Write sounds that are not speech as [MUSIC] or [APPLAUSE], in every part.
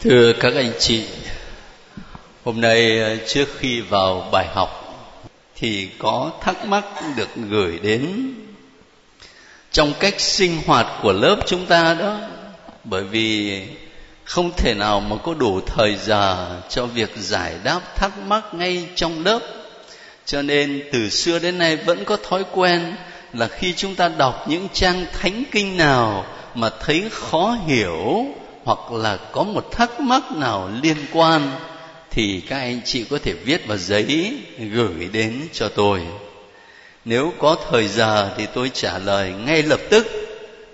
Thưa các anh chị, hôm nay ờ, trước khi vào bài học thì có thắc mắc được gửi đến trong cách sinh hoạt của lớp chúng ta đó. Bởi vì không thể nào mà có đủ thời giờ cho việc giải đáp thắc mắc ngay trong lớp. Cho nên từ xưa đến nay vẫn có thói quen là khi chúng ta đọc những trang thánh kinh nào mà thấy khó hiểu hoặc là có một thắc mắc nào liên quan, thì các anh chị có thể viết vào giấy gửi đến cho tôi. Nếu có thời giờ thì tôi trả lời ngay lập tức,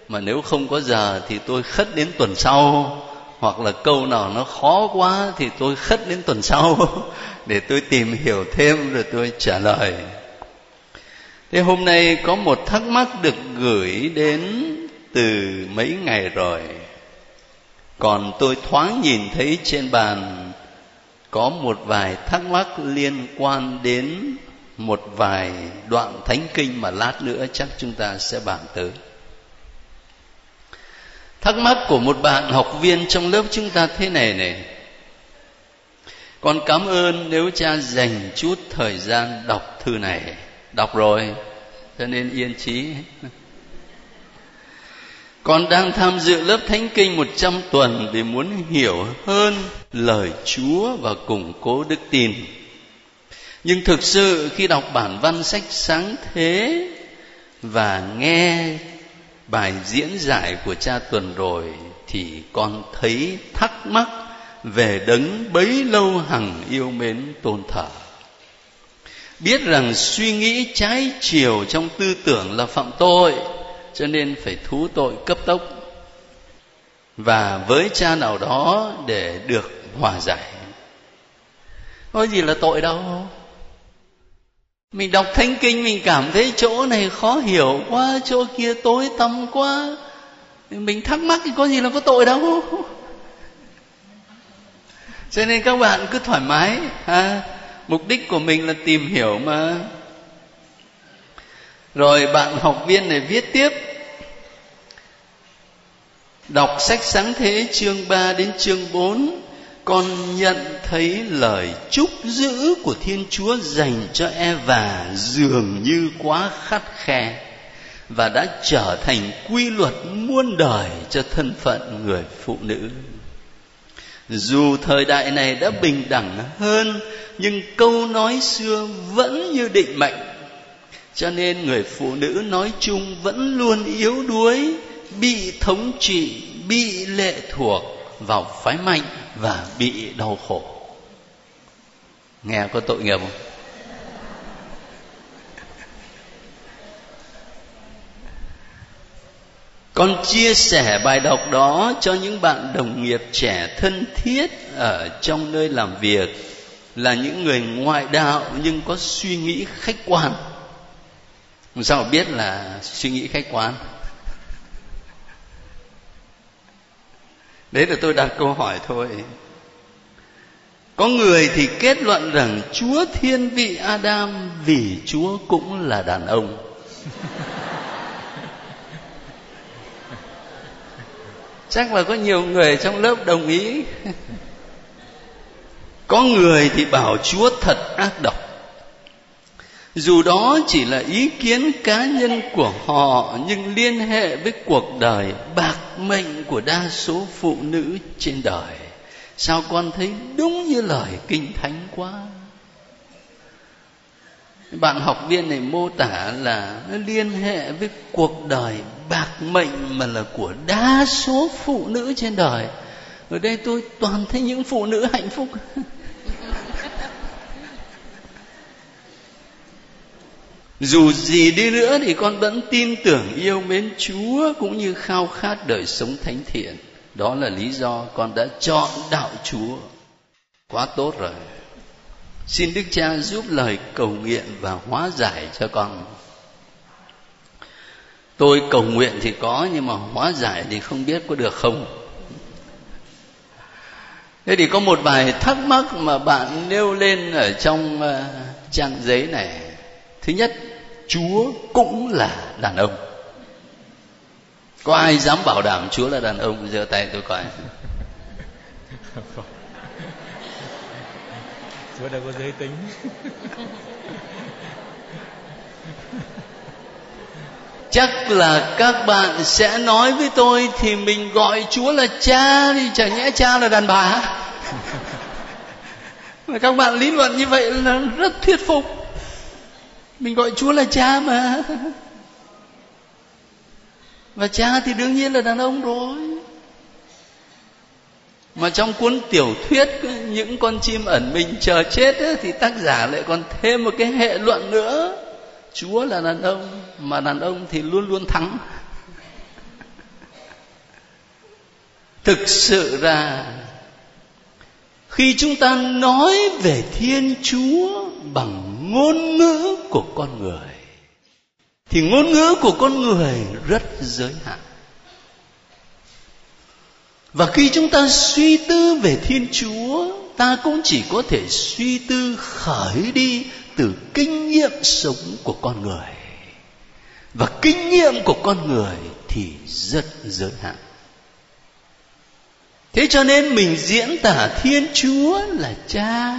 mà nếu không có giờ thì tôi khất đến tuần sau, hoặc là câu nào nó khó quá thì tôi khất đến tuần sau [LAUGHS] để tôi tìm hiểu thêm rồi tôi trả lời. Thế hôm nay có một thắc mắc được gửi đến từ mấy ngày rồi? Còn tôi thoáng nhìn thấy trên bàn có một vài thắc mắc liên quan đến một vài đoạn thánh kinh mà lát nữa chắc chúng ta sẽ bàn tới. Thắc mắc của một bạn học viên trong lớp chúng ta thế này này. Con cảm ơn nếu cha dành chút thời gian đọc thư này. Đọc rồi, cho nên yên trí con đang tham dự lớp Thánh Kinh 100 tuần để muốn hiểu hơn lời Chúa và củng cố đức tin. Nhưng thực sự khi đọc bản văn sách sáng thế và nghe bài diễn giải của cha tuần rồi thì con thấy thắc mắc về đấng bấy lâu hằng yêu mến tôn thờ. Biết rằng suy nghĩ trái chiều trong tư tưởng là phạm tội cho nên phải thú tội cấp tốc. Và với cha nào đó để được hòa giải. Có gì là tội đâu. Mình đọc thánh kinh, mình cảm thấy chỗ này khó hiểu quá, chỗ kia tối tăm quá. Mình thắc mắc thì có gì là có tội đâu. Cho nên các bạn cứ thoải mái, ha. Mục đích của mình là tìm hiểu mà rồi bạn học viên này viết tiếp Đọc sách sáng thế chương 3 đến chương 4 Con nhận thấy lời chúc giữ của Thiên Chúa dành cho Eva dường như quá khắt khe và đã trở thành quy luật muôn đời cho thân phận người phụ nữ. Dù thời đại này đã bình đẳng hơn, nhưng câu nói xưa vẫn như định mệnh cho nên người phụ nữ nói chung vẫn luôn yếu đuối, bị thống trị, bị lệ thuộc vào phái mạnh và bị đau khổ. Nghe có tội nghiệp không? Con chia sẻ bài đọc đó cho những bạn đồng nghiệp trẻ thân thiết ở trong nơi làm việc là những người ngoại đạo nhưng có suy nghĩ khách quan làm sao biết là suy nghĩ khách quan? Đấy là tôi đặt câu hỏi thôi. Có người thì kết luận rằng chúa thiên vị adam vì chúa cũng là đàn ông. Chắc là có nhiều người trong lớp đồng ý. Có người thì bảo chúa thật ác độc dù đó chỉ là ý kiến cá nhân của họ, nhưng liên hệ với cuộc đời bạc mệnh của đa số phụ nữ trên đời. Sao con thấy đúng như lời kinh thánh quá? Bạn học viên này mô tả là nó liên hệ với cuộc đời bạc mệnh mà là của đa số phụ nữ trên đời. Ở đây tôi toàn thấy những phụ nữ hạnh phúc. Dù gì đi nữa thì con vẫn tin tưởng yêu mến chúa cũng như khao khát đời sống thánh thiện. Đó là lý do con đã chọn đạo chúa. Quá tốt rồi. Xin đức cha giúp lời cầu nguyện và hóa giải cho con. Tôi cầu nguyện thì có nhưng mà hóa giải thì không biết có được không? Thế thì có một vài thắc mắc mà bạn nêu lên ở trong ờ, trang giấy này. Thứ nhất Chúa cũng là đàn ông. Có ai dám bảo đảm Chúa là đàn ông? Giơ tay tôi coi. [LAUGHS] Chúa đâu có giới tính. [LAUGHS] Chắc là các bạn sẽ nói với tôi thì mình gọi chúa là cha thì chả nhẽ cha là đàn bà? [LAUGHS] Mà các bạn lý luận như vậy là rất thuyết phục mình gọi chúa là cha mà. Và cha thì đương nhiên là đàn ông rồi. Mà trong cuốn tiểu thuyết những con chim ẩn mình chờ chết ấy, thì tác giả lại còn thêm một cái hệ luận nữa. Chúa là đàn ông mà đàn ông thì luôn luôn thắng. [LAUGHS] Thực sự ra khi chúng ta nói về thiên chúa bằng ngôn ngữ của con người, thì ngôn ngữ của con người rất giới hạn. Và khi chúng ta suy tư về thiên chúa, ta cũng chỉ có thể suy tư khởi đi từ kinh nghiệm sống của con người. Và kinh nghiệm của con người thì rất giới hạn. Thế cho nên mình diễn tả thiên chúa là cha.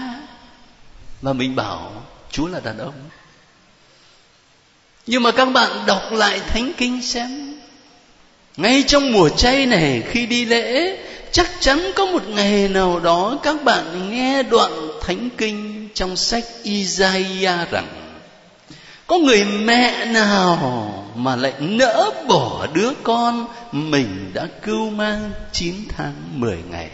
Và mình bảo chúa là đàn ông. Nhưng mà các bạn đọc lại thánh kinh xem. Ngay trong mùa chay này, khi đi lễ, chắc chắn có một ngày nào đó các bạn nghe đoạn thánh kinh trong sách Isaiah rằng, có người mẹ nào mà lại nỡ bỏ đứa con mình đã cưu mang 9 tháng 10 ngày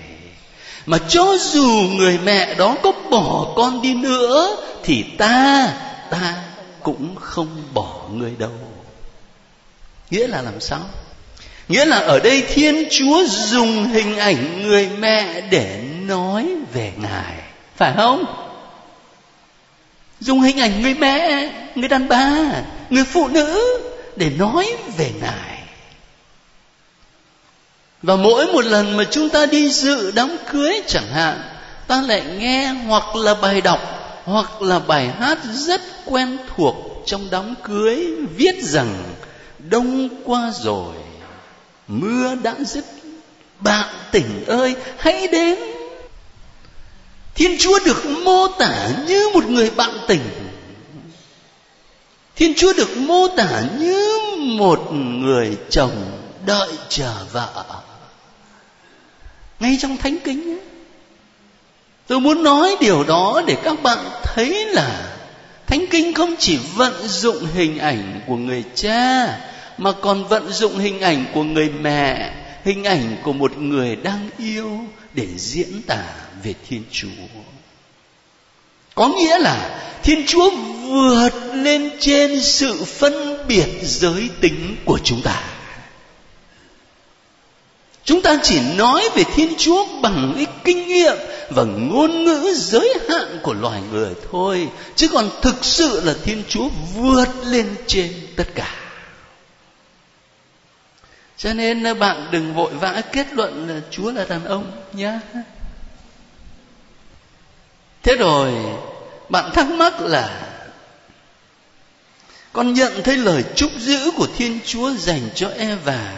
mà cho dù người mẹ đó có bỏ con đi nữa, thì ta ta cũng không bỏ người đâu. Nghĩa là làm sao? Nghĩa là ở đây thiên chúa dùng hình ảnh người mẹ để nói về ngài, phải không? Dùng hình ảnh người mẹ, người đàn bà, người phụ nữ để nói về ngài và mỗi một lần mà chúng ta đi dự đám cưới chẳng hạn, ta lại nghe hoặc là bài đọc, hoặc là bài hát rất quen thuộc trong đám cưới viết rằng, đông qua rồi, mưa đã dứt, bạn tỉnh ơi, hãy đến. Thiên chúa được mô tả như một người bạn tỉnh thiên chúa được mô tả như một người chồng đợi chờ vợ ngay trong thánh kinh ấy. tôi muốn nói điều đó để các bạn thấy là thánh kinh không chỉ vận dụng hình ảnh của người cha, mà còn vận dụng hình ảnh của người mẹ, hình ảnh của một người đang yêu để diễn tả về thiên chúa có nghĩa là thiên chúa vượt lên trên sự phân biệt giới tính của chúng ta chúng ta chỉ nói về thiên chúa bằng cái kinh nghiệm và ngôn ngữ giới hạn của loài người thôi, chứ còn thực sự là thiên chúa vượt lên trên tất cả. Cho nên à, bạn đừng vội vã kết luận là chúa là đàn ông nhé thế rồi, bạn thắc mắc là, con nhận thấy lời chúc giữ của thiên chúa dành cho eva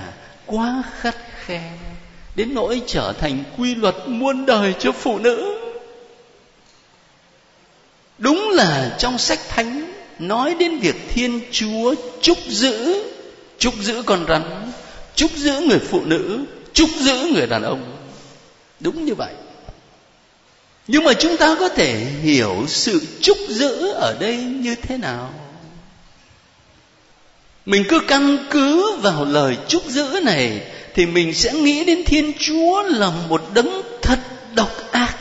quá khắt khe? Đến nỗi trở thành quy luật muôn đời cho phụ nữ. Đúng là trong sách thánh nói đến việc thiên chúa chúc giữ chúc giữ con rắn, chúc giữ người phụ nữ, chúc giữ người đàn ông. Đúng như vậy. Nhưng mà chúng ta có thể hiểu sự chúc giữ ở đây như thế nào? Mình cứ căn cứ vào lời chúc giữ này thì mình sẽ nghĩ đến thiên chúa là một đấng thật độc ác,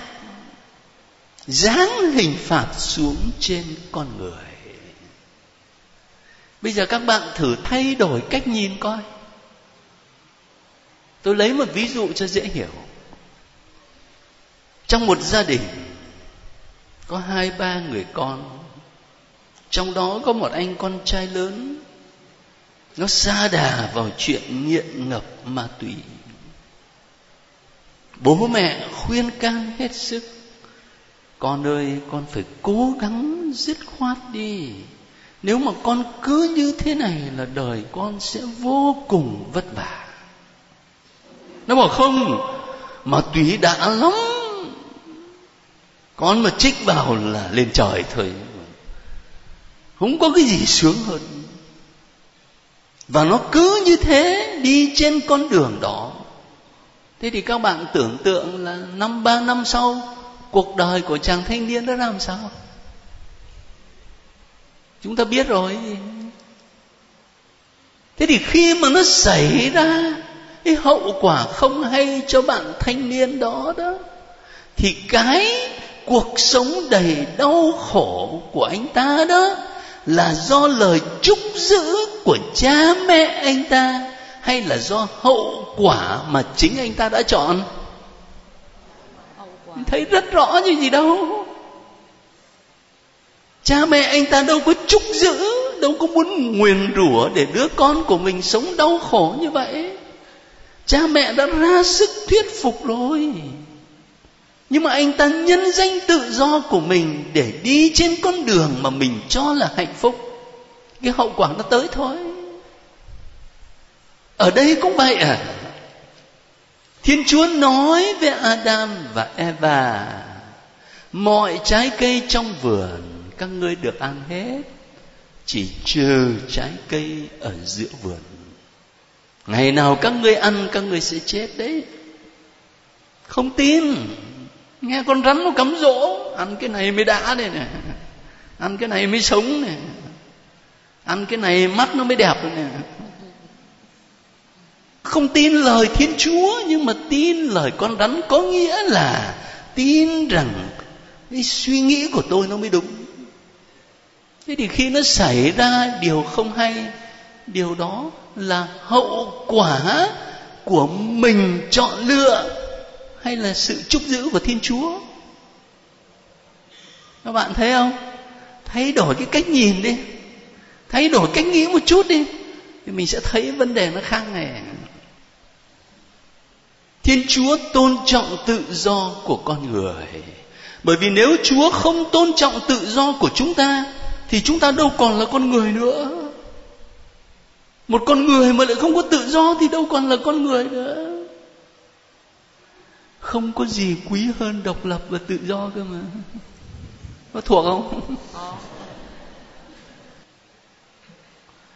giáng hình phạt xuống trên con người. Bây giờ các bạn thử thay đổi cách nhìn coi. Tôi lấy một ví dụ cho dễ hiểu. Trong một gia đình, có hai ba người con, trong đó có một anh con trai lớn nó xa đà vào chuyện nghiện ngập ma túy. Bố mẹ khuyên can hết sức. Con ơi, con phải cố gắng dứt khoát đi. Nếu mà con cứ như thế này là đời con sẽ vô cùng vất vả. Nó bảo không, ma túy đã lắm. Con mà trích vào là lên trời thôi. Không có cái gì sướng hơn và nó cứ như thế đi trên con đường đó. Thế thì các bạn tưởng tượng là năm, ba năm sau, cuộc đời của chàng thanh niên đó làm sao? Chúng ta biết rồi. Thế thì khi mà nó xảy ra cái hậu quả không hay cho bạn thanh niên đó đó, thì cái cuộc sống đầy đau khổ của anh ta đó là do lời chúc giữ của cha mẹ anh ta, hay là do hậu quả mà chính anh ta đã chọn? Thấy rất rõ như gì đâu. Cha mẹ anh ta đâu có chúc giữ, đâu có muốn nguyền rủa để đứa con của mình sống đau khổ như vậy. Cha mẹ đã ra sức thuyết phục rồi nhưng mà anh ta nhân danh tự do của mình để đi trên con đường mà mình cho là hạnh phúc. Cái hậu quả nó tới thôi. Ở đây cũng vậy à. Thiên chúa nói với adam và eva, mọi trái cây trong vườn, các ngươi được ăn hết, chỉ trừ trái cây ở giữa vườn. Ngày nào các ngươi ăn, các ngươi sẽ chết đấy. Không tin nghe con rắn nó cấm dỗ ăn cái này mới đã đây nè. Ăn cái này mới sống nè. Ăn cái này mắt nó mới đẹp rồi nè. Không tin lời thiên chúa, nhưng mà tin lời con rắn có nghĩa là tin rằng cái suy nghĩ của tôi nó mới đúng. Thế thì khi nó xảy ra điều không hay, điều đó là hậu quả của mình chọn lựa hay là sự chúc giữ của thiên chúa? Các bạn thấy không? Thay đổi cái cách nhìn đi. Thay đổi cách nghĩ một chút đi. Thì mình sẽ thấy vấn đề nó khác này thiên chúa tôn trọng tự do của con người. Bởi vì nếu chúa không tôn trọng tự do của chúng ta, thì chúng ta đâu còn là con người nữa. Một con người mà lại không có tự do thì đâu còn là con người nữa không có gì quý hơn độc lập và tự do cơ mà. Có thuộc không?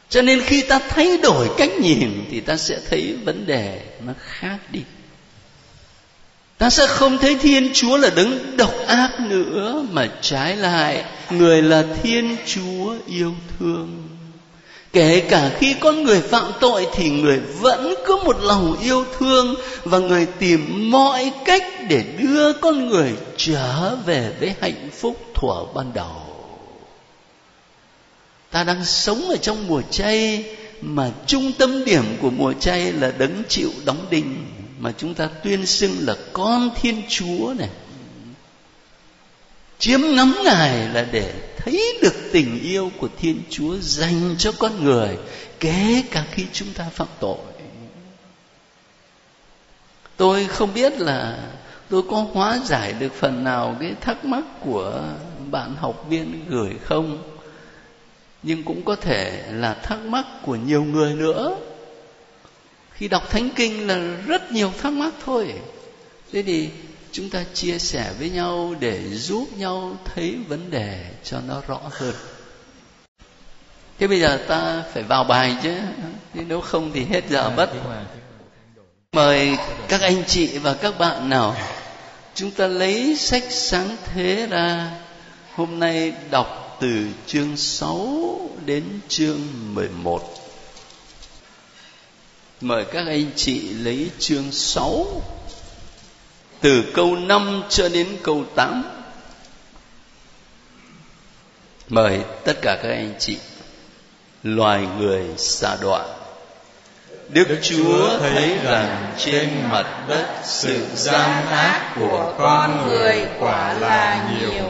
Cho nên khi ta thay đổi cách nhìn thì ta sẽ thấy vấn đề nó khác đi. Ta sẽ không thấy thiên chúa là đấng độc ác nữa mà trái lại, người là thiên chúa yêu thương kể cả khi con người phạm tội thì người vẫn có một lòng yêu thương và người tìm mọi cách để đưa con người trở về với hạnh phúc thuở ban đầu. Ta đang sống ở trong mùa chay mà trung tâm điểm của mùa chay là đấng chịu đóng đinh mà chúng ta tuyên xưng là con thiên chúa này chiếm ngắm ngài là để thấy được tình yêu của thiên chúa dành cho con người, kể cả khi chúng ta phạm tội. Tôi không biết là tôi có hóa giải được phần nào cái thắc mắc của bạn học viên gửi không, nhưng cũng có thể là thắc mắc của nhiều người nữa. Khi đọc thánh kinh là rất nhiều thắc mắc thôi. Thế thì chúng ta chia sẻ với nhau để giúp nhau thấy vấn đề cho nó rõ hơn. Thế bây giờ ta phải vào bài chứ nếu không thì hết giờ mất. Mời các anh chị và các bạn nào, chúng ta lấy sách sáng thế ra. Hôm nay đọc từ chương 6 đến chương 11 mời các anh chị lấy chương 6 từ câu 5 cho đến câu 8 mời tất cả các anh chị loài người xả đoạn Đức, Đức Chúa thấy rằng trên mặt đất sự gian ác của con người quả là nhiều.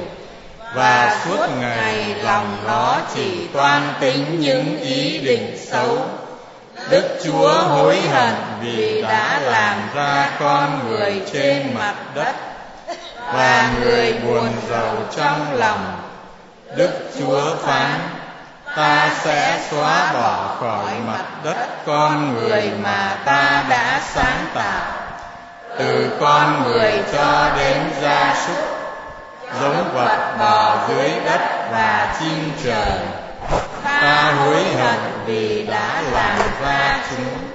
và suốt ngày lòng nó chỉ toan tính những ý định xấu Đức Chúa hối hận vì đã làm ra con người trên mặt đất và người buồn rầu trong lòng. Đức Chúa phán, ta sẽ xóa bỏ khỏi mặt đất con người mà ta đã sáng tạo, từ con người cho đến gia súc, giống vật bò dưới đất và chim trời ta hối hận vì đã làm ra chúng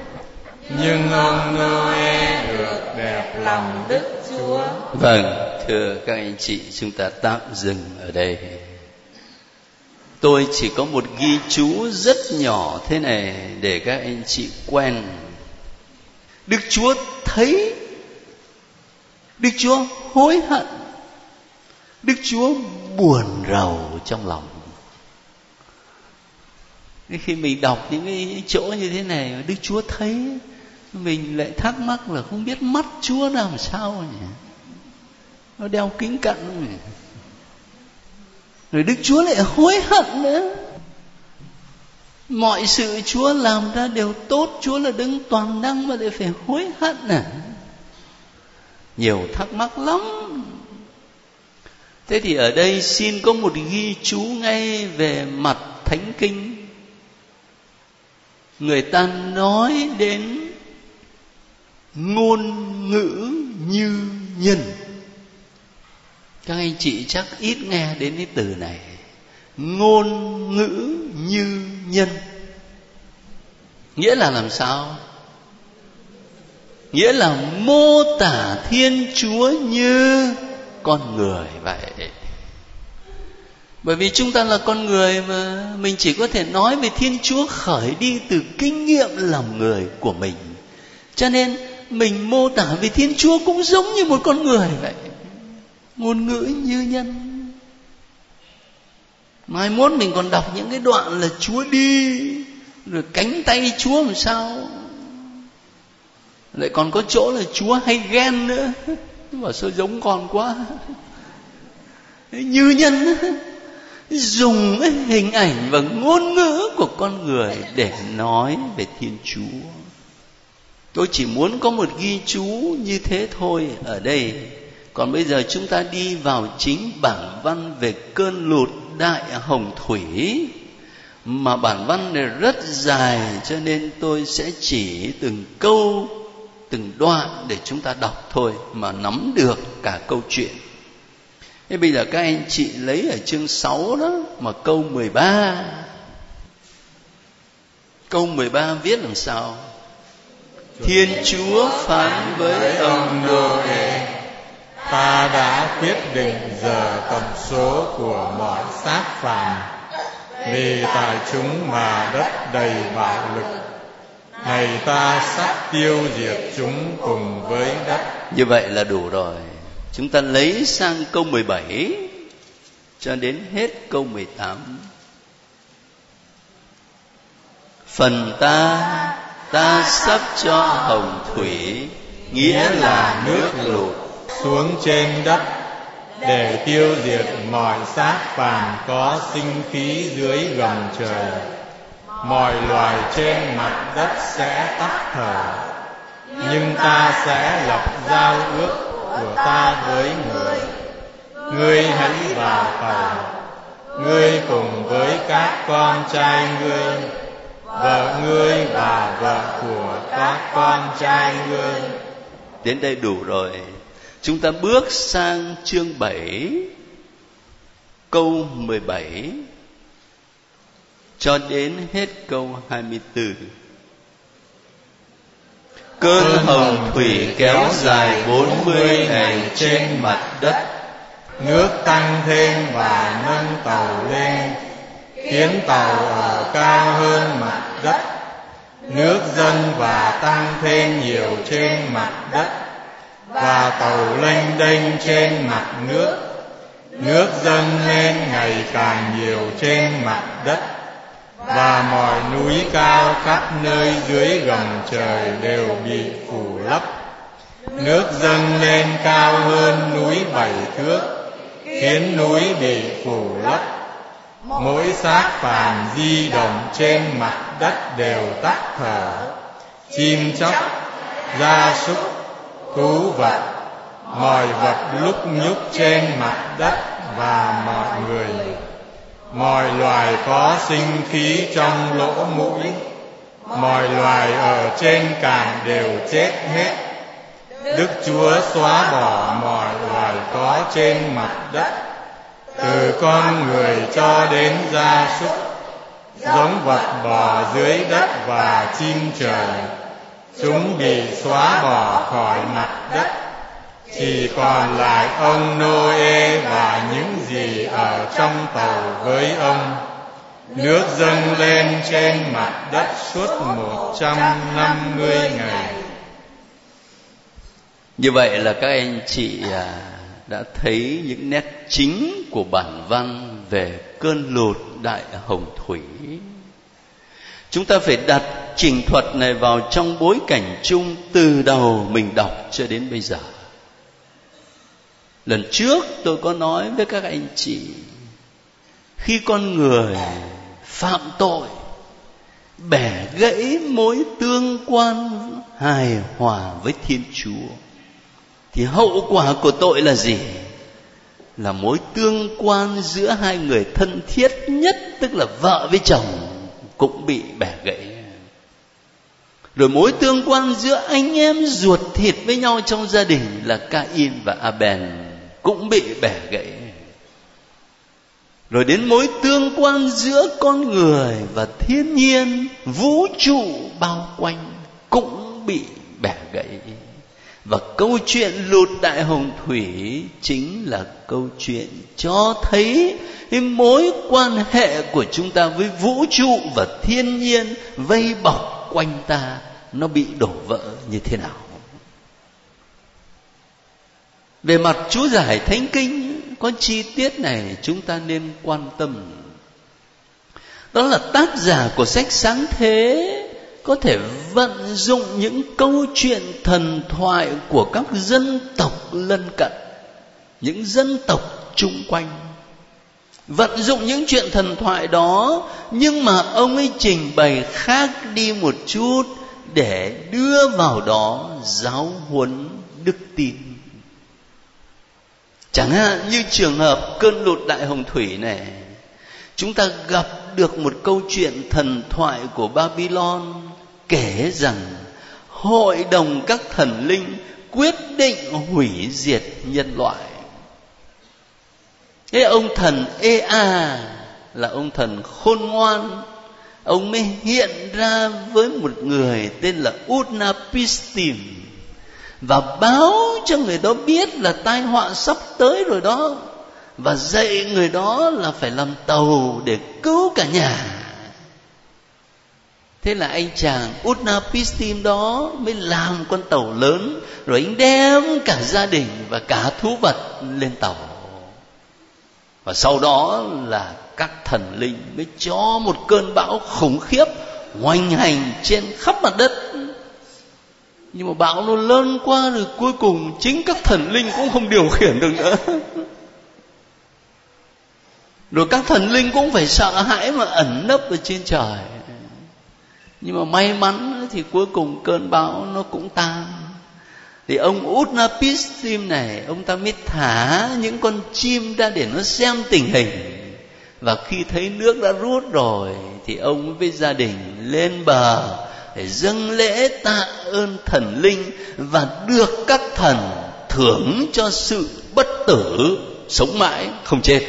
nhưng ông Noe được đẹp lòng Đức Chúa. Vâng, thưa các anh chị, chúng ta tạm dừng ở đây. Tôi chỉ có một ghi chú rất nhỏ thế này để các anh chị quen. Đức Chúa thấy Đức Chúa hối hận Đức Chúa buồn rầu trong lòng khi mình đọc những cái chỗ như thế này, Đức Chúa thấy, mình lại thắc mắc là không biết mắt Chúa làm sao nhỉ? Nó đeo kính cận nhỉ? rồi Đức Chúa lại hối hận nữa. Mọi sự Chúa làm ra đều tốt, Chúa là đứng toàn năng mà lại phải hối hận à? Nhiều thắc mắc lắm. Thế thì ở đây xin có một ghi chú ngay về mặt thánh kinh người ta nói đến ngôn ngữ như nhân. Các anh chị chắc ít nghe đến cái từ này. Ngôn ngữ như nhân. Nghĩa là làm sao? Nghĩa là mô tả thiên chúa như con người vậy bởi vì chúng ta là con người mà, mình chỉ có thể nói về thiên chúa khởi đi từ kinh nghiệm làm người của mình. Cho nên, mình mô tả về thiên chúa cũng giống như một con người vậy. Ngôn ngữ như nhân. Mai mốt mình còn đọc những cái đoạn là chúa đi, rồi cánh tay chúa làm sao? Lại còn có chỗ là chúa hay ghen nữa. [LAUGHS] Mà sao giống con quá? Như nhân dùng cái hình ảnh và ngôn ngữ của con người để nói về thiên chúa. Tôi chỉ muốn có một ghi chú như thế thôi. Ở đây, còn bây giờ chúng ta đi vào chính bản văn về cơn lụt đại hồng thủy. Mà bản văn này rất dài, cho nên tôi sẽ chỉ từng câu, từng đoạn để chúng ta đọc thôi mà nắm được cả câu chuyện. Thế bây giờ các anh chị lấy ở chương 6 đó mà câu 13 Câu 13 viết làm sao? Thiên Chúa phán với ông Noe Ta đã quyết định giờ tầm số của mọi xác phàm Vì tại chúng mà đất đầy bạo lực. Này ta sắp tiêu diệt chúng cùng với đất. Như vậy là đủ rồi Chúng ta lấy sang câu 17 cho đến hết câu 18. Phần ta ta sắp cho hồng thủy, nghĩa là nước lụt xuống trên đất, để tiêu diệt mọi xác phàm có sinh khí dưới gầm trời mọi loài trên mặt đất sẽ tắt thở, nhưng ta sẽ lập giao ước của ta với người. Ngươi hãy vào tàu. Ngươi cùng với các con trai ngươi. Vợ ngươi và vợ của các con trai ngươi. Đến đây đủ rồi. Chúng ta bước sang chương 7 câu 17 cho đến hết câu 24 Cơn hồng thủy kéo dài bốn mươi ngày trên mặt đất. Nước tăng thêm và nâng tàu lên, Khiến tàu ở cao hơn mặt đất. Nước dâng và tăng thêm nhiều trên mặt đất, Và tàu lênh đênh trên mặt nước. Nước dâng lên ngày càng nhiều trên mặt đất và mọi núi cao khắp nơi dưới gầm trời đều bị phủ lấp. Nước dâng lên cao hơn núi bảy thước, khiến núi bị phủ lấp. Mỗi xác phàm di động trên mặt đất đều tắt thở. Chim chóc, gia súc, thú vật, mọi vật lúc nhúc trên mặt đất và mọi người mọi loài có sinh khí trong lỗ mũi. Mọi loài ở trên cạn đều chết hết. Đức chúa xóa bỏ mọi loài có trên mặt đất. Từ con người cho đến gia súc. Giống vật bò dưới đất và chim trời. Chúng bị xóa bỏ khỏi mặt đất chỉ còn lại ông Noe và những gì ở trong tàu với ông. Nước dâng lên trên mặt đất suốt một trăm năm mươi ngày. Như vậy là các anh chị à, đã thấy những nét chính của bản văn về cơn lụt đại hồng thủy. Chúng ta phải đặt trình thuật này vào trong bối cảnh chung từ đầu mình đọc cho đến bây giờ lần trước tôi có nói với các anh chị, khi con người phạm tội, bẻ gãy mối tương quan hài hòa với thiên chúa, thì hậu quả của tội là gì? Là mối tương quan giữa hai người thân thiết nhất, tức là vợ với chồng, cũng bị bẻ gãy. Rồi mối tương quan giữa anh em ruột thịt với nhau trong gia đình là Cain và Abel cũng bị bẻ gãy. Rồi đến mối tương quan giữa con người và thiên nhiên, vũ trụ bao quanh cũng bị bẻ gãy. Và câu chuyện lụt đại hồng thủy chính là câu chuyện cho thấy cái mối quan hệ của chúng ta với vũ trụ và thiên nhiên vây bọc quanh ta, nó bị đổ vỡ như thế nào về mặt chú giải thánh kinh, có chi tiết này chúng ta nên quan tâm. Đó là tác giả của sách sáng thế có thể vận dụng những câu chuyện thần thoại của các dân tộc lân cận, những dân tộc chung quanh. Vận dụng những chuyện thần thoại đó, nhưng mà ông ấy trình bày khác đi một chút để đưa vào đó giáo huấn đức tin chẳng hạn như trường hợp cơn lụt đại hồng thủy này, chúng ta gặp được một câu chuyện thần thoại của babylon kể rằng hội đồng các thần linh quyết định hủy diệt nhân loại. Thế ông thần ea là ông thần khôn ngoan. Ông mới hiện ra với một người tên là Utnapishtim và báo cho người đó biết là tai họa sắp tới rồi đó. Và dạy người đó là phải làm tàu để cứu cả nhà. Thế là anh chàng Utnapishtim đó mới làm con tàu lớn, rồi anh đem cả gia đình và cả thú vật lên tàu. Và sau đó là các thần linh mới cho một cơn bão khủng khiếp hoành hành trên khắp mặt đất nhưng mà bão nó lớn quá rồi cuối cùng chính các thần linh cũng không điều khiển được nữa. Rồi các thần linh cũng phải sợ hãi mà ẩn nấp ở trên trời. Nhưng mà may mắn thì cuối cùng cơn bão nó cũng tan. Thì ông Utnapishtim này, ông ta mới thả những con chim ra để nó xem tình hình. Và khi thấy nước đã rút rồi thì ông với gia đình lên bờ để dâng lễ tạ ơn thần linh và được các thần thưởng cho sự bất tử sống mãi không chết.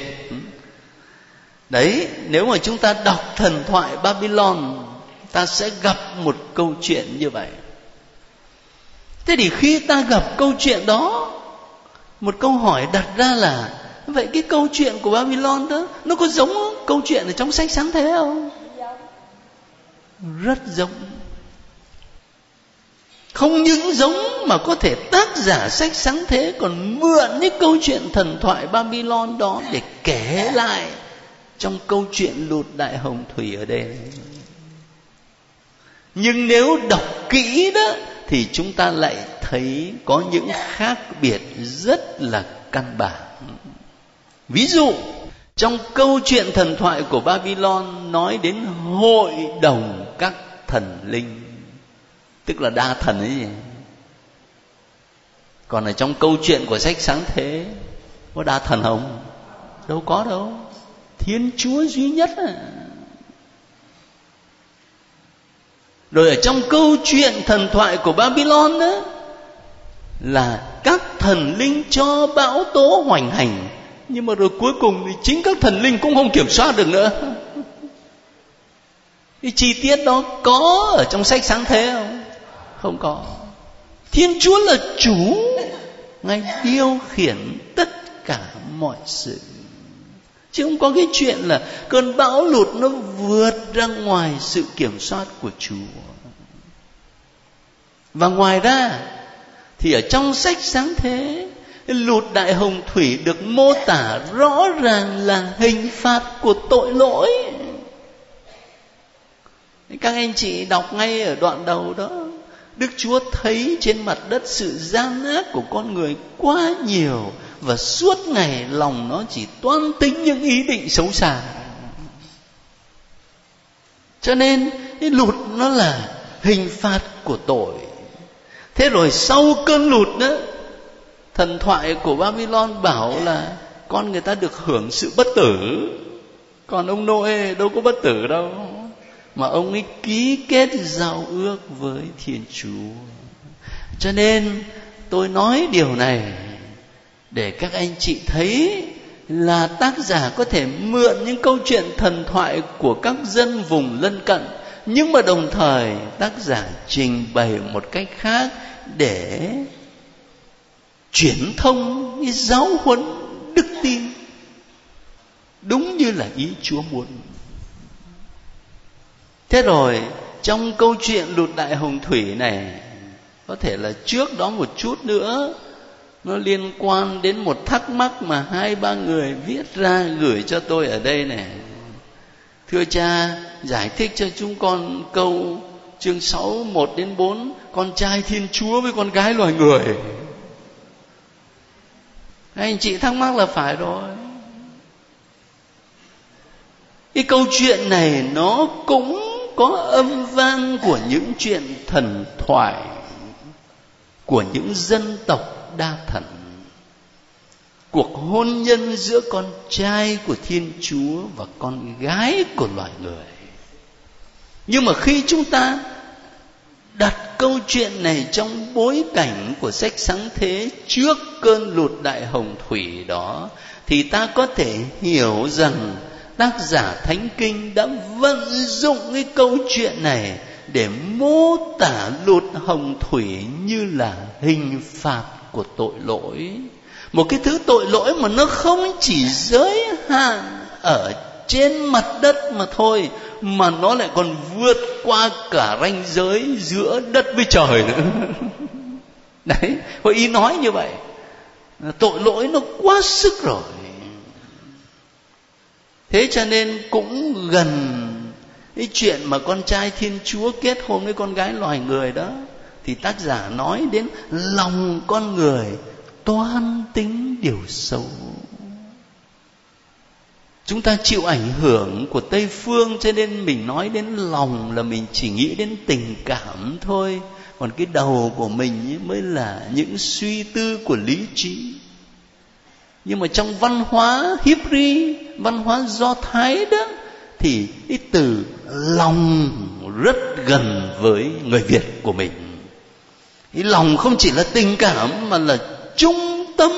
Đấy, nếu mà chúng ta đọc thần thoại babylon, ta sẽ gặp một câu chuyện như vậy. Thế thì khi ta gặp câu chuyện đó, một câu hỏi đặt ra là, vậy cái câu chuyện của babylon đó, nó có giống câu chuyện ở trong sách sáng thế không? Rất giống không những giống mà có thể tác giả sách sáng thế, còn mượn những câu chuyện thần thoại babylon đó để kể lại trong câu chuyện lụt đại hồng thủy ở đây. Nhưng nếu đọc kỹ đó, thì chúng ta lại thấy có những khác biệt rất là căn bản. Ví dụ, trong câu chuyện thần thoại của babylon nói đến hội đồng các thần linh tức là đa thần ấy gì? Còn ở trong câu chuyện của sách sáng thế, có đa thần không? Đâu có đâu. Thiên chúa duy nhất à. rồi ở trong câu chuyện thần thoại của babylon đó là các thần linh cho bão tố hoành hành. Nhưng mà rồi cuối cùng thì chính các thần linh cũng không kiểm soát được nữa. Cái chi tiết đó có ở trong sách sáng thế không? Không có. Thiên chúa là chủ. Ngài điều khiển tất cả mọi sự. Chứ không có cái chuyện là cơn bão lụt nó vượt ra ngoài sự kiểm soát của chúa. Và ngoài ra, thì ở trong sách sáng thế lụt đại hồng thủy được mô tả rõ ràng là hình phạt của tội lỗi. Các anh chị đọc ngay ở đoạn đầu đó đức chúa thấy trên mặt đất sự gian ác của con người quá nhiều và suốt ngày lòng nó chỉ toan tính những ý định xấu xa. Cho nên, cái lụt nó là hình phạt của tội. Thế rồi sau cơn lụt đó, thần thoại của babylon bảo là con người ta được hưởng sự bất tử. Còn ông noe đâu có bất tử đâu mà ông ấy ký kết giao ước với thiên chúa cho nên tôi nói điều này để các anh chị thấy là tác giả có thể mượn những câu chuyện thần thoại của các dân vùng lân cận, nhưng mà đồng thời tác giả trình bày một cách khác để truyền thông cái giáo huấn đức tin đúng như là ý Chúa muốn. Thế rồi, trong câu chuyện lụt đại hồng thủy này, có thể là trước đó một chút nữa, nó liên quan đến một thắc mắc mà hai, ba người viết ra gửi cho tôi ở đây này. Thưa cha, giải thích cho chúng con câu chương 6 1 đến 4 con trai thiên chúa với con gái loài người. Anh chị thắc mắc là phải rồi. Cái câu chuyện này nó cũng có âm vang của những chuyện thần thoại, của những dân tộc đa thần. Cuộc hôn nhân giữa con trai của thiên chúa và con gái của loài người. Nhưng mà khi chúng ta đặt câu chuyện này trong bối cảnh của sách sáng thế trước cơn lụt đại hồng thủy đó, thì ta có thể hiểu rằng tác giả thánh kinh đã vận dụng cái câu chuyện này để mô tả lụt hồng thủy như là hình phạt của tội lỗi. Một cái thứ tội lỗi mà nó không chỉ giới hạn ở trên mặt đất mà thôi, mà nó lại còn vượt qua cả ranh giới giữa đất với trời nữa. [LAUGHS] Đấy hội ý nói như vậy. Tội lỗi nó quá sức rồi thế cho nên cũng gần cái chuyện mà con trai thiên chúa kết hôn với con gái loài người đó, thì tác giả nói đến lòng con người toan tính điều xấu. Chúng ta chịu ảnh hưởng của tây phương, cho nên mình nói đến lòng là mình chỉ nghĩ đến tình cảm thôi. Còn cái đầu của mình mới là những suy tư của lý trí nhưng mà trong văn hóa Hebrew, văn hóa do thái đó, thì cái từ lòng rất gần với người việt của mình. Cái lòng không chỉ là tình cảm, mà là trung tâm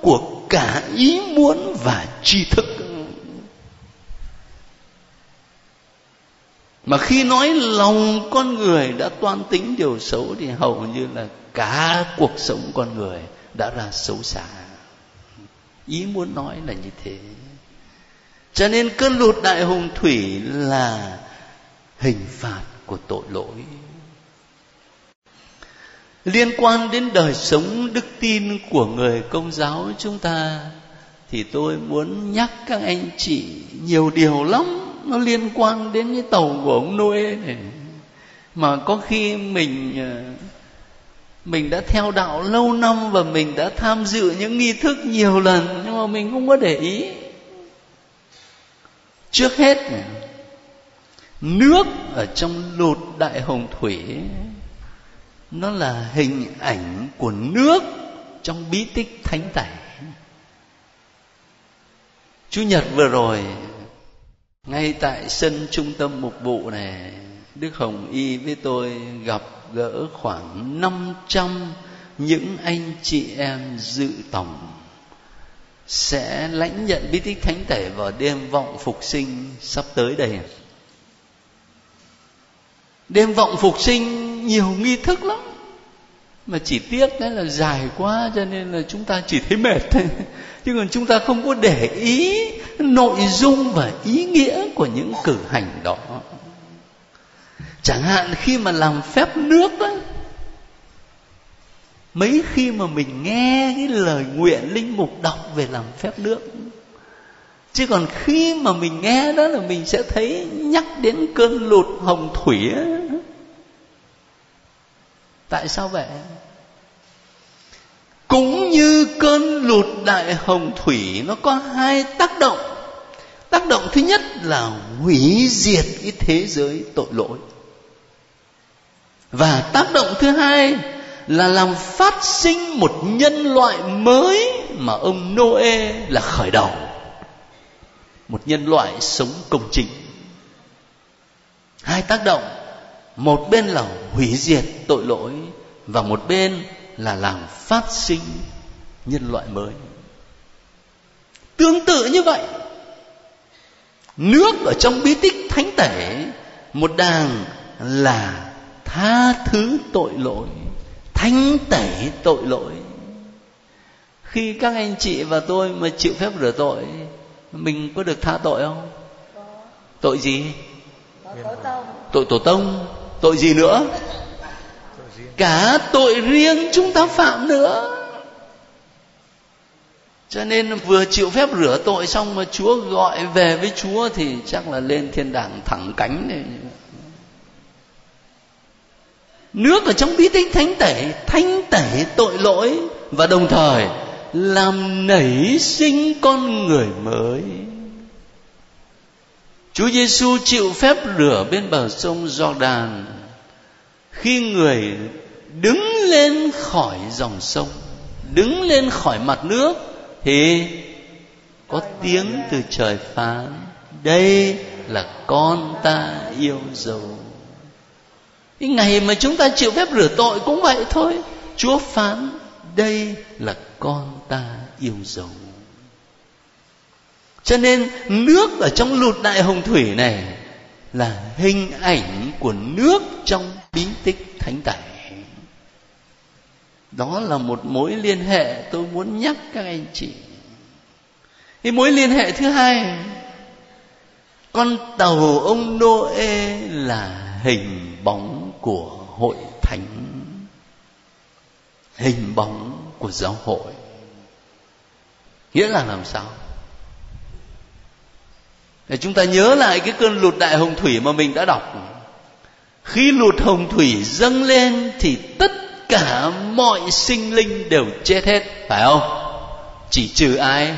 của cả ý muốn và tri thức. Mà khi nói lòng con người đã toan tính điều xấu, thì hầu như là cả cuộc sống con người đã ra xấu xa ý muốn nói là như thế. Cho nên cơn lụt đại hùng thủy là hình phạt của tội lỗi. Liên quan đến đời sống đức tin của người công giáo chúng ta, thì tôi muốn nhắc các anh chị nhiều điều lắm nó liên quan đến cái tàu của ông Noe này. Mà có khi mình ờ, mình đã theo đạo lâu năm và mình đã tham dự những nghi thức nhiều lần. Nhưng mà mình không có để ý. Trước hết nước ở trong lụt đại hồng thủy nó là hình ảnh của nước trong bí tích thánh tẩy. Chủ nhật vừa rồi ngay tại sân trung tâm mục vụ này đức hồng y với tôi gặp gỡ khoảng 500 những anh chị em dự tổng. Sẽ lãnh nhận bí tích thánh thể vào đêm vọng phục sinh sắp tới đây. Đêm vọng phục sinh nhiều nghi thức lắm, mà chỉ tiếc đấy là dài quá cho nên là chúng ta chỉ thấy mệt thôi. [LAUGHS] Chứ còn chúng ta không có để ý nội dung và ý nghĩa của những cử hành đó chẳng hạn khi mà làm phép nước đó mấy khi mà mình nghe cái lời nguyện linh mục đọc về làm phép nước, chứ còn khi mà mình nghe đó là mình sẽ thấy nhắc đến cơn lụt hồng thủy tại sao vậy? Cũng như cơn lụt đại hồng thủy nó có hai tác động. Tác động thứ nhất là hủy diệt cái thế giới tội lỗi và tác động thứ hai là làm phát sinh một nhân loại mới mà ông Noe là khởi đầu. Một nhân loại sống công chính hai tác động, một bên là hủy diệt tội lỗi và một bên là làm phát sinh nhân loại mới. Tương tự như vậy, nước ở trong bí tích thánh tể một đàng là tha thứ tội lỗi thanh tẩy tội lỗi. Khi các anh chị và tôi mà chịu phép rửa tội, mình có được tha tội không? Tội gì? Tội tổ tông. Tội gì nữa? Cả tội riêng chúng ta phạm nữa. Cho nên vừa chịu phép rửa tội xong mà chúa gọi về với chúa thì chắc là lên thiên đàng thẳng cánh này nước ở trong bí tích thánh tẩy thanh tẩy tội lỗi và đồng thời làm nảy sinh con người mới. Chúa Giêsu chịu phép rửa bên bờ sông Jordan khi người đứng lên khỏi dòng sông, đứng lên khỏi mặt nước thì có tiếng từ trời phán, đây là con ta yêu dấu cái ngày mà chúng ta chịu phép rửa tội cũng vậy thôi. Chúa phán, đây là con ta yêu dấu. Cho nên nước ở trong lụt đại hồng thủy này là hình ảnh của nước trong bí tích thánh tẩy đó là một mối liên hệ tôi muốn nhắc các anh chị. Cái mối liên hệ thứ hai, con tàu ông Noe là hình bóng của hội thánh, hình bóng của giáo hội. Nghĩa là làm sao? Để chúng ta nhớ lại cái cơn lụt đại hồng thủy mà mình đã đọc. Khi lụt hồng thủy dâng lên thì tất cả mọi sinh linh đều chết hết, phải không? Chỉ trừ ai?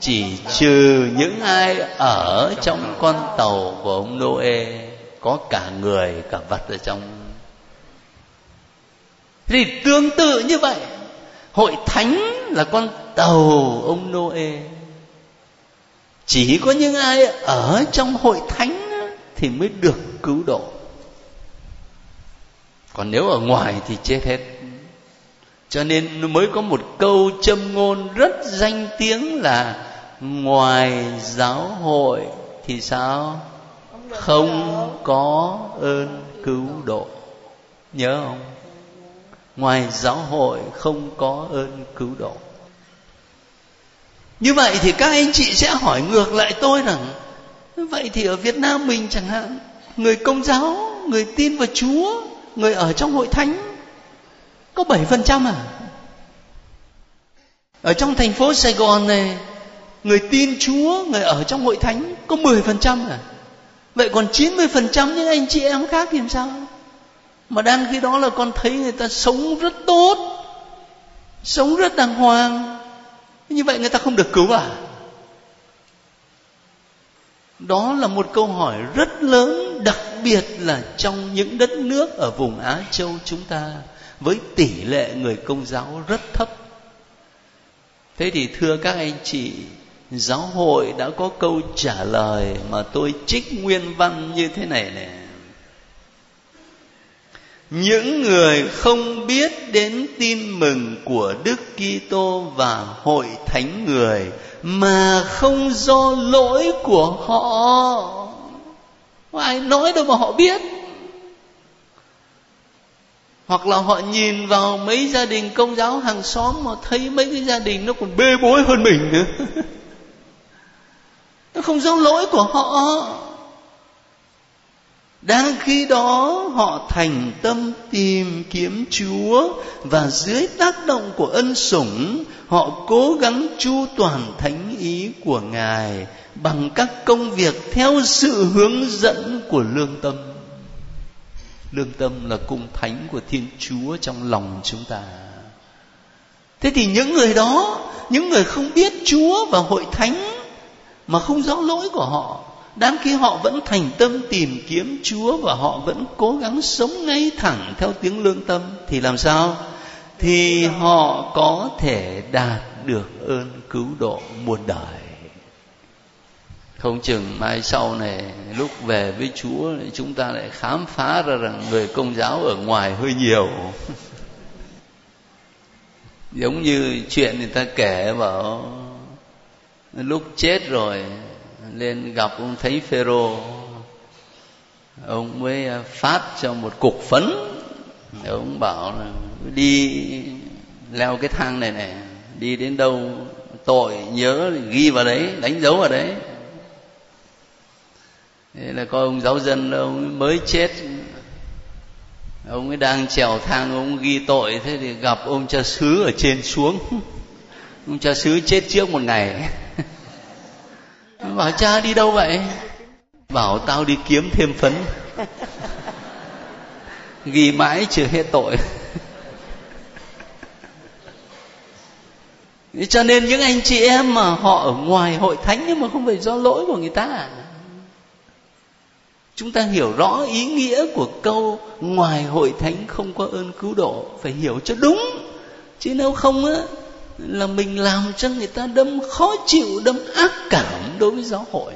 Chỉ trừ những ai ở trong con tàu của ông Noe có cả người, cả vật ở trong. Thì tương tự như vậy, hội thánh là con tàu ông Noe. Chỉ có những ai ở trong hội thánh thì mới được cứu độ. Còn nếu ở ngoài thì chết hết. Cho nên mới có một câu châm ngôn rất danh tiếng là, ngoài giáo hội thì sao? Không có ơn cứu độ. Nhớ không? Ngoài giáo hội không có ơn cứu độ. Như vậy thì các anh chị sẽ hỏi ngược lại tôi rằng, vậy thì ở việt nam mình chẳng hạn, người công giáo, người tin vào chúa, người ở trong hội thánh, có bảy phần trăm à? Ở trong thành phố sài gòn này, người tin chúa, người ở trong hội thánh có mười phần trăm à? Vậy còn chín mươi phần trăm những anh chị em khác thì làm sao? Mà đang khi đó là con thấy người ta sống rất tốt, sống rất đàng hoàng. Như vậy người ta không được cứu à? Đó là một câu hỏi rất lớn, đặc biệt là trong những đất nước ở vùng á châu chúng ta, với tỷ lệ người công giáo rất thấp. Thế thì thưa các anh chị giáo hội đã có câu trả lời mà tôi trích nguyên văn như thế này nè những người không biết đến tin mừng của Đức Kitô và hội thánh người mà không do lỗi của họ. Có ai nói đâu mà họ biết. Hoặc là họ nhìn vào mấy gia đình công giáo hàng xóm mà thấy mấy cái gia đình nó còn bê bối hơn mình nữa. [LAUGHS] nó không do lỗi của họ. Đang khi đó, họ thành tâm tìm kiếm chúa và dưới tác động của ân sủng, họ cố gắng chu toàn thánh ý của ngài bằng các công việc theo sự hướng dẫn của lương tâm. Lương tâm là cung thánh của thiên chúa trong lòng chúng ta. Thế thì những người đó, những người không biết chúa và hội thánh mà không rõ lỗi của họ. Đáng khi họ vẫn thành tâm tìm kiếm chúa và họ vẫn cố gắng sống ngay thẳng theo tiếng lương tâm, thì làm sao? Thì họ có thể đạt được ơn cứu độ muôn đời. Không chừng mai sau này, lúc về với chúa, chúng ta lại khám phá ra rằng người công giáo ở ngoài hơi nhiều. [LAUGHS] Giống như chuyện người ta kể bảo lúc chết rồi, lên gặp ông thấy phêrô. Ông mới à, phát cho một cục phấn. Ông bảo là, đi leo cái thang này này đi đến đâu tội nhớ ghi vào đấy, đánh dấu vào đấy. Thế là có ông giáo dân, ông mới chết. Ông ấy đang trèo thang, ông ghi tội, thế thì gặp ông cha xứ ở trên xuống ông cha xứ chết trước một ngày. Bảo cha đi đâu vậy? Bảo tao đi kiếm thêm phấn. Ghi mãi chưa hết tội. Cho nên những anh chị em mà họ ở ngoài hội thánh nhưng mà không phải do lỗi của người ta. Chúng ta hiểu rõ ý nghĩa của câu ngoài hội thánh không có ơn cứu độ phải hiểu cho đúng. Chứ nếu không á là mình làm cho người ta đâm khó chịu, đâm ác cảm đối với giáo hội.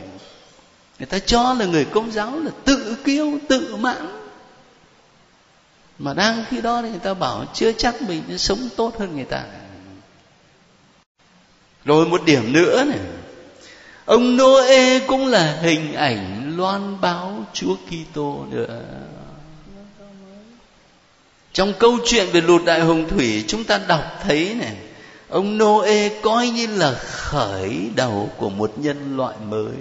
Người ta cho là người công giáo là tự kiêu, tự mãn. Mà đang khi đó thì người ta bảo chưa chắc mình sống tốt hơn người ta. Rồi một điểm nữa này. Ông Noe cũng là hình ảnh loan báo Chúa Kitô nữa. Trong câu chuyện về lụt đại hồng thủy, chúng ta đọc thấy này ông Noe coi như là khởi đầu của một nhân loại mới.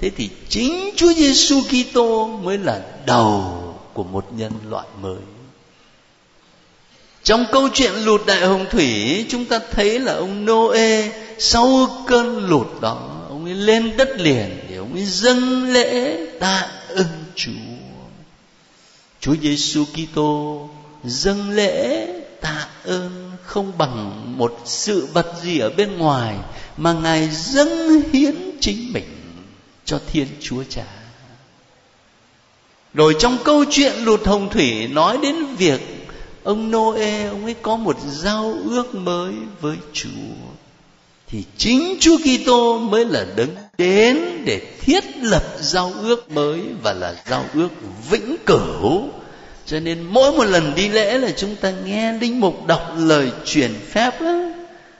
Thế thì chính Chúa Giêsu Kitô mới là đầu của một nhân loại mới. Trong câu chuyện lụt đại hồng thủy, chúng ta thấy là ông Noe sau cơn lụt đó, ông ấy lên đất liền để ông ấy dâng lễ tạ ơn Chúa. Chúa Giêsu Kitô dâng lễ tạ ơn không bằng một sự vật gì ở bên ngoài mà ngài dâng hiến chính mình cho thiên chúa cha. Rồi trong câu chuyện lụt hồng thủy nói đến việc ông noe, ông ấy có một giao ước mới với chúa, thì chính chúa kitô mới là đấng đến để thiết lập giao ước mới và là giao ước vĩnh cửu cho nên mỗi một lần đi lễ là chúng ta nghe linh mục đọc lời truyền phép đó.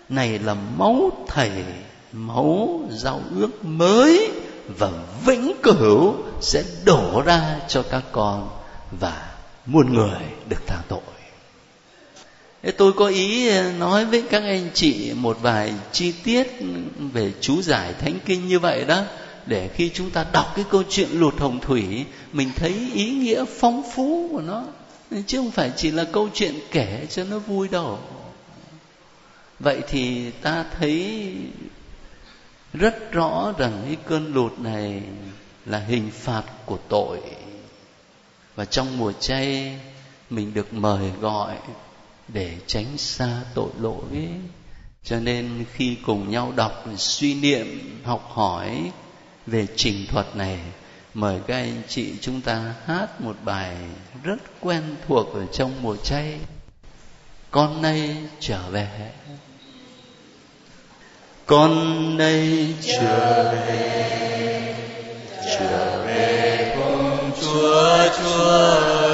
này là máu thầy, máu giao ước mới và vĩnh cửu sẽ đổ ra cho các con và muôn người được tha tội Thế tôi có ý ờ, nói với các anh chị một vài chi tiết về chú giải thánh kinh như vậy đó để khi chúng ta đọc cái câu chuyện lụt hồng thủy, mình thấy ý nghĩa phong phú của nó. Chứ không phải chỉ là câu chuyện kể cho nó vui đâu. Vậy thì ta thấy rất rõ rằng cái cơn lụt này là hình phạt của tội. Và trong mùa chay, mình được mời gọi để tránh xa tội lỗi. Cho nên khi cùng nhau đọc suy niệm, học hỏi về trình thuật này, mời các anh chị chúng ta hát một bài rất quen thuộc ở trong mùa chay. Con nay trở về. Con nay trở về. Trở về cùng chúa chúa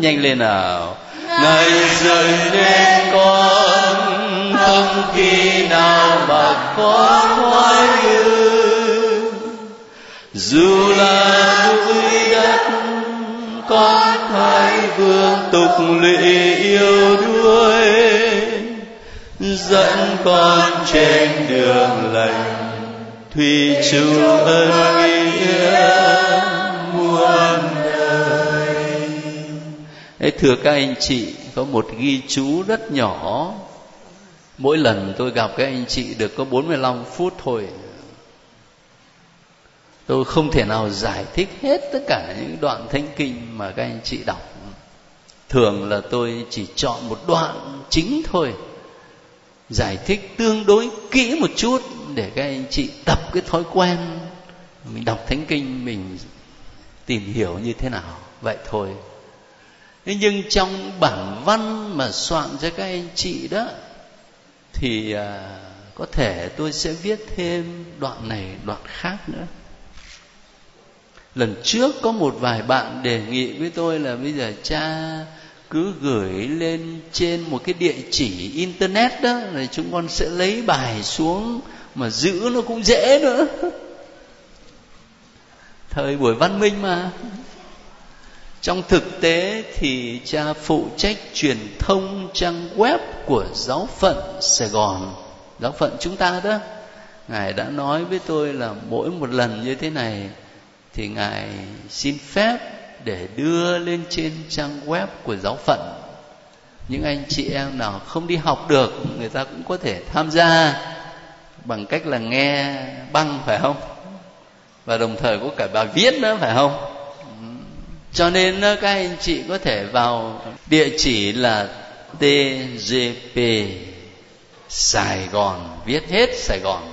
nhanh lên nào. Ngài dạy nên con không khi nào mà con hoài ư dù là núi đất con thái vương tục lụy yêu đuối. Dẫn con trên đường lành thủy chung ân nghĩa muôn thưa các anh chị, có một ghi chú rất nhỏ. Mỗi lần tôi gặp các anh chị được có 45 phút thôi. Tôi không thể nào giải thích hết tất cả những đoạn thánh kinh mà các anh chị đọc. Thường là tôi chỉ chọn một đoạn chính thôi, giải thích tương đối kỹ một chút để các anh chị tập cái thói quen mình đọc thánh kinh, mình tìm hiểu như thế nào. Vậy thôi thế nhưng trong bản văn mà soạn cho các anh chị đó thì à, có thể tôi sẽ viết thêm đoạn này đoạn khác nữa. Lần trước có một vài bạn đề nghị với tôi là bây giờ cha cứ gửi lên trên một cái địa chỉ internet đó là chúng con sẽ lấy bài xuống mà giữ nó cũng dễ nữa. [LAUGHS] Thời buổi văn minh mà trong thực tế thì cha phụ trách truyền thông trang web của giáo phận sài gòn. Giáo phận chúng ta đó, ngài đã nói với tôi là mỗi một lần như thế này thì ngài xin phép để đưa lên trên trang web của giáo phận. Những anh chị em nào không đi học được, người ta cũng có thể tham gia bằng cách là nghe băng, phải không? Và đồng thời có cả bài viết nữa, phải không? Cho nên ờ, các anh chị có thể vào địa chỉ là tgp sài gòn, viết hết sài gòn.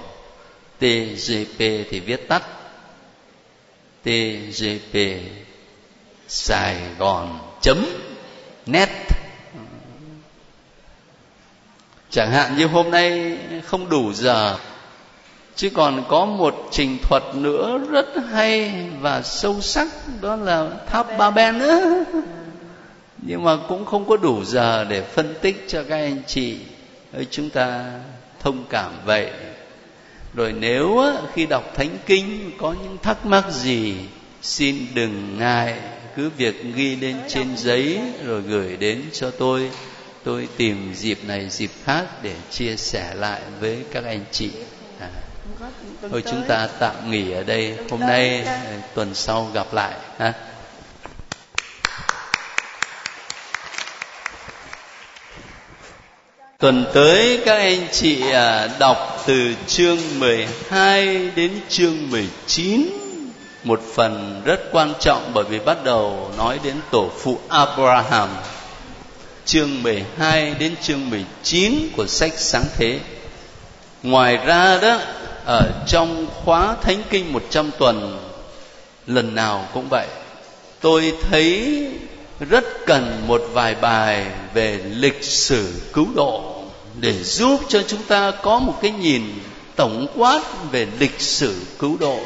Tgp thì viết tắt. Tgp sài gòn chấm net. Chẳng hạn như hôm nay không đủ giờ chứ còn có một trình thuật nữa rất hay và sâu sắc đó là tháp ba ben. Nữa nhưng mà cũng không có đủ giờ để phân tích cho các anh chị. Ơi chúng ta thông cảm vậy. Rồi nếu khi đọc thánh kinh có những thắc mắc gì xin đừng ngại. Cứ việc ghi lên trên giấy rồi gửi đến cho tôi. Tôi tìm dịp này dịp khác để chia sẻ lại với các anh chị. À. thôi chúng ta tạm nghỉ ở đây. Hôm nay tuần sau gặp lại ha. Tuần tới các anh chị à, đọc từ chương 12 đến chương 19 một phần rất quan trọng bởi vì bắt đầu nói đến tổ phụ Abraham. Chương 12 đến chương 19 của sách sáng thế. Ngoài ra đó ở trong khóa thánh kinh 100 tuần, lần nào cũng vậy. Tôi thấy rất cần một vài bài về lịch sử cứu độ để giúp cho chúng ta có một cái nhìn tổng quát về lịch sử cứu độ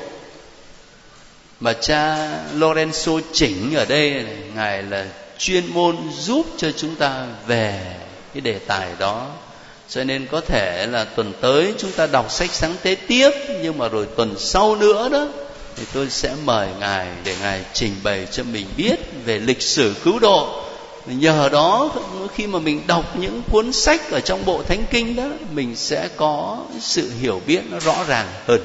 mà cha Lorenzo chỉnh ở đây, ngài là chuyên môn giúp cho chúng ta về cái đề tài đó cho nên có thể là tuần tới chúng ta đọc sách sáng tế tiếp, nhưng mà rồi tuần sau nữa đó, thì tôi sẽ mời ngài để ngài trình bày cho mình biết về lịch sử cứu độ. Nhờ đó khi mà mình đọc những cuốn sách ở trong bộ thánh kinh đó, mình sẽ có sự hiểu biết nó rõ ràng hơn.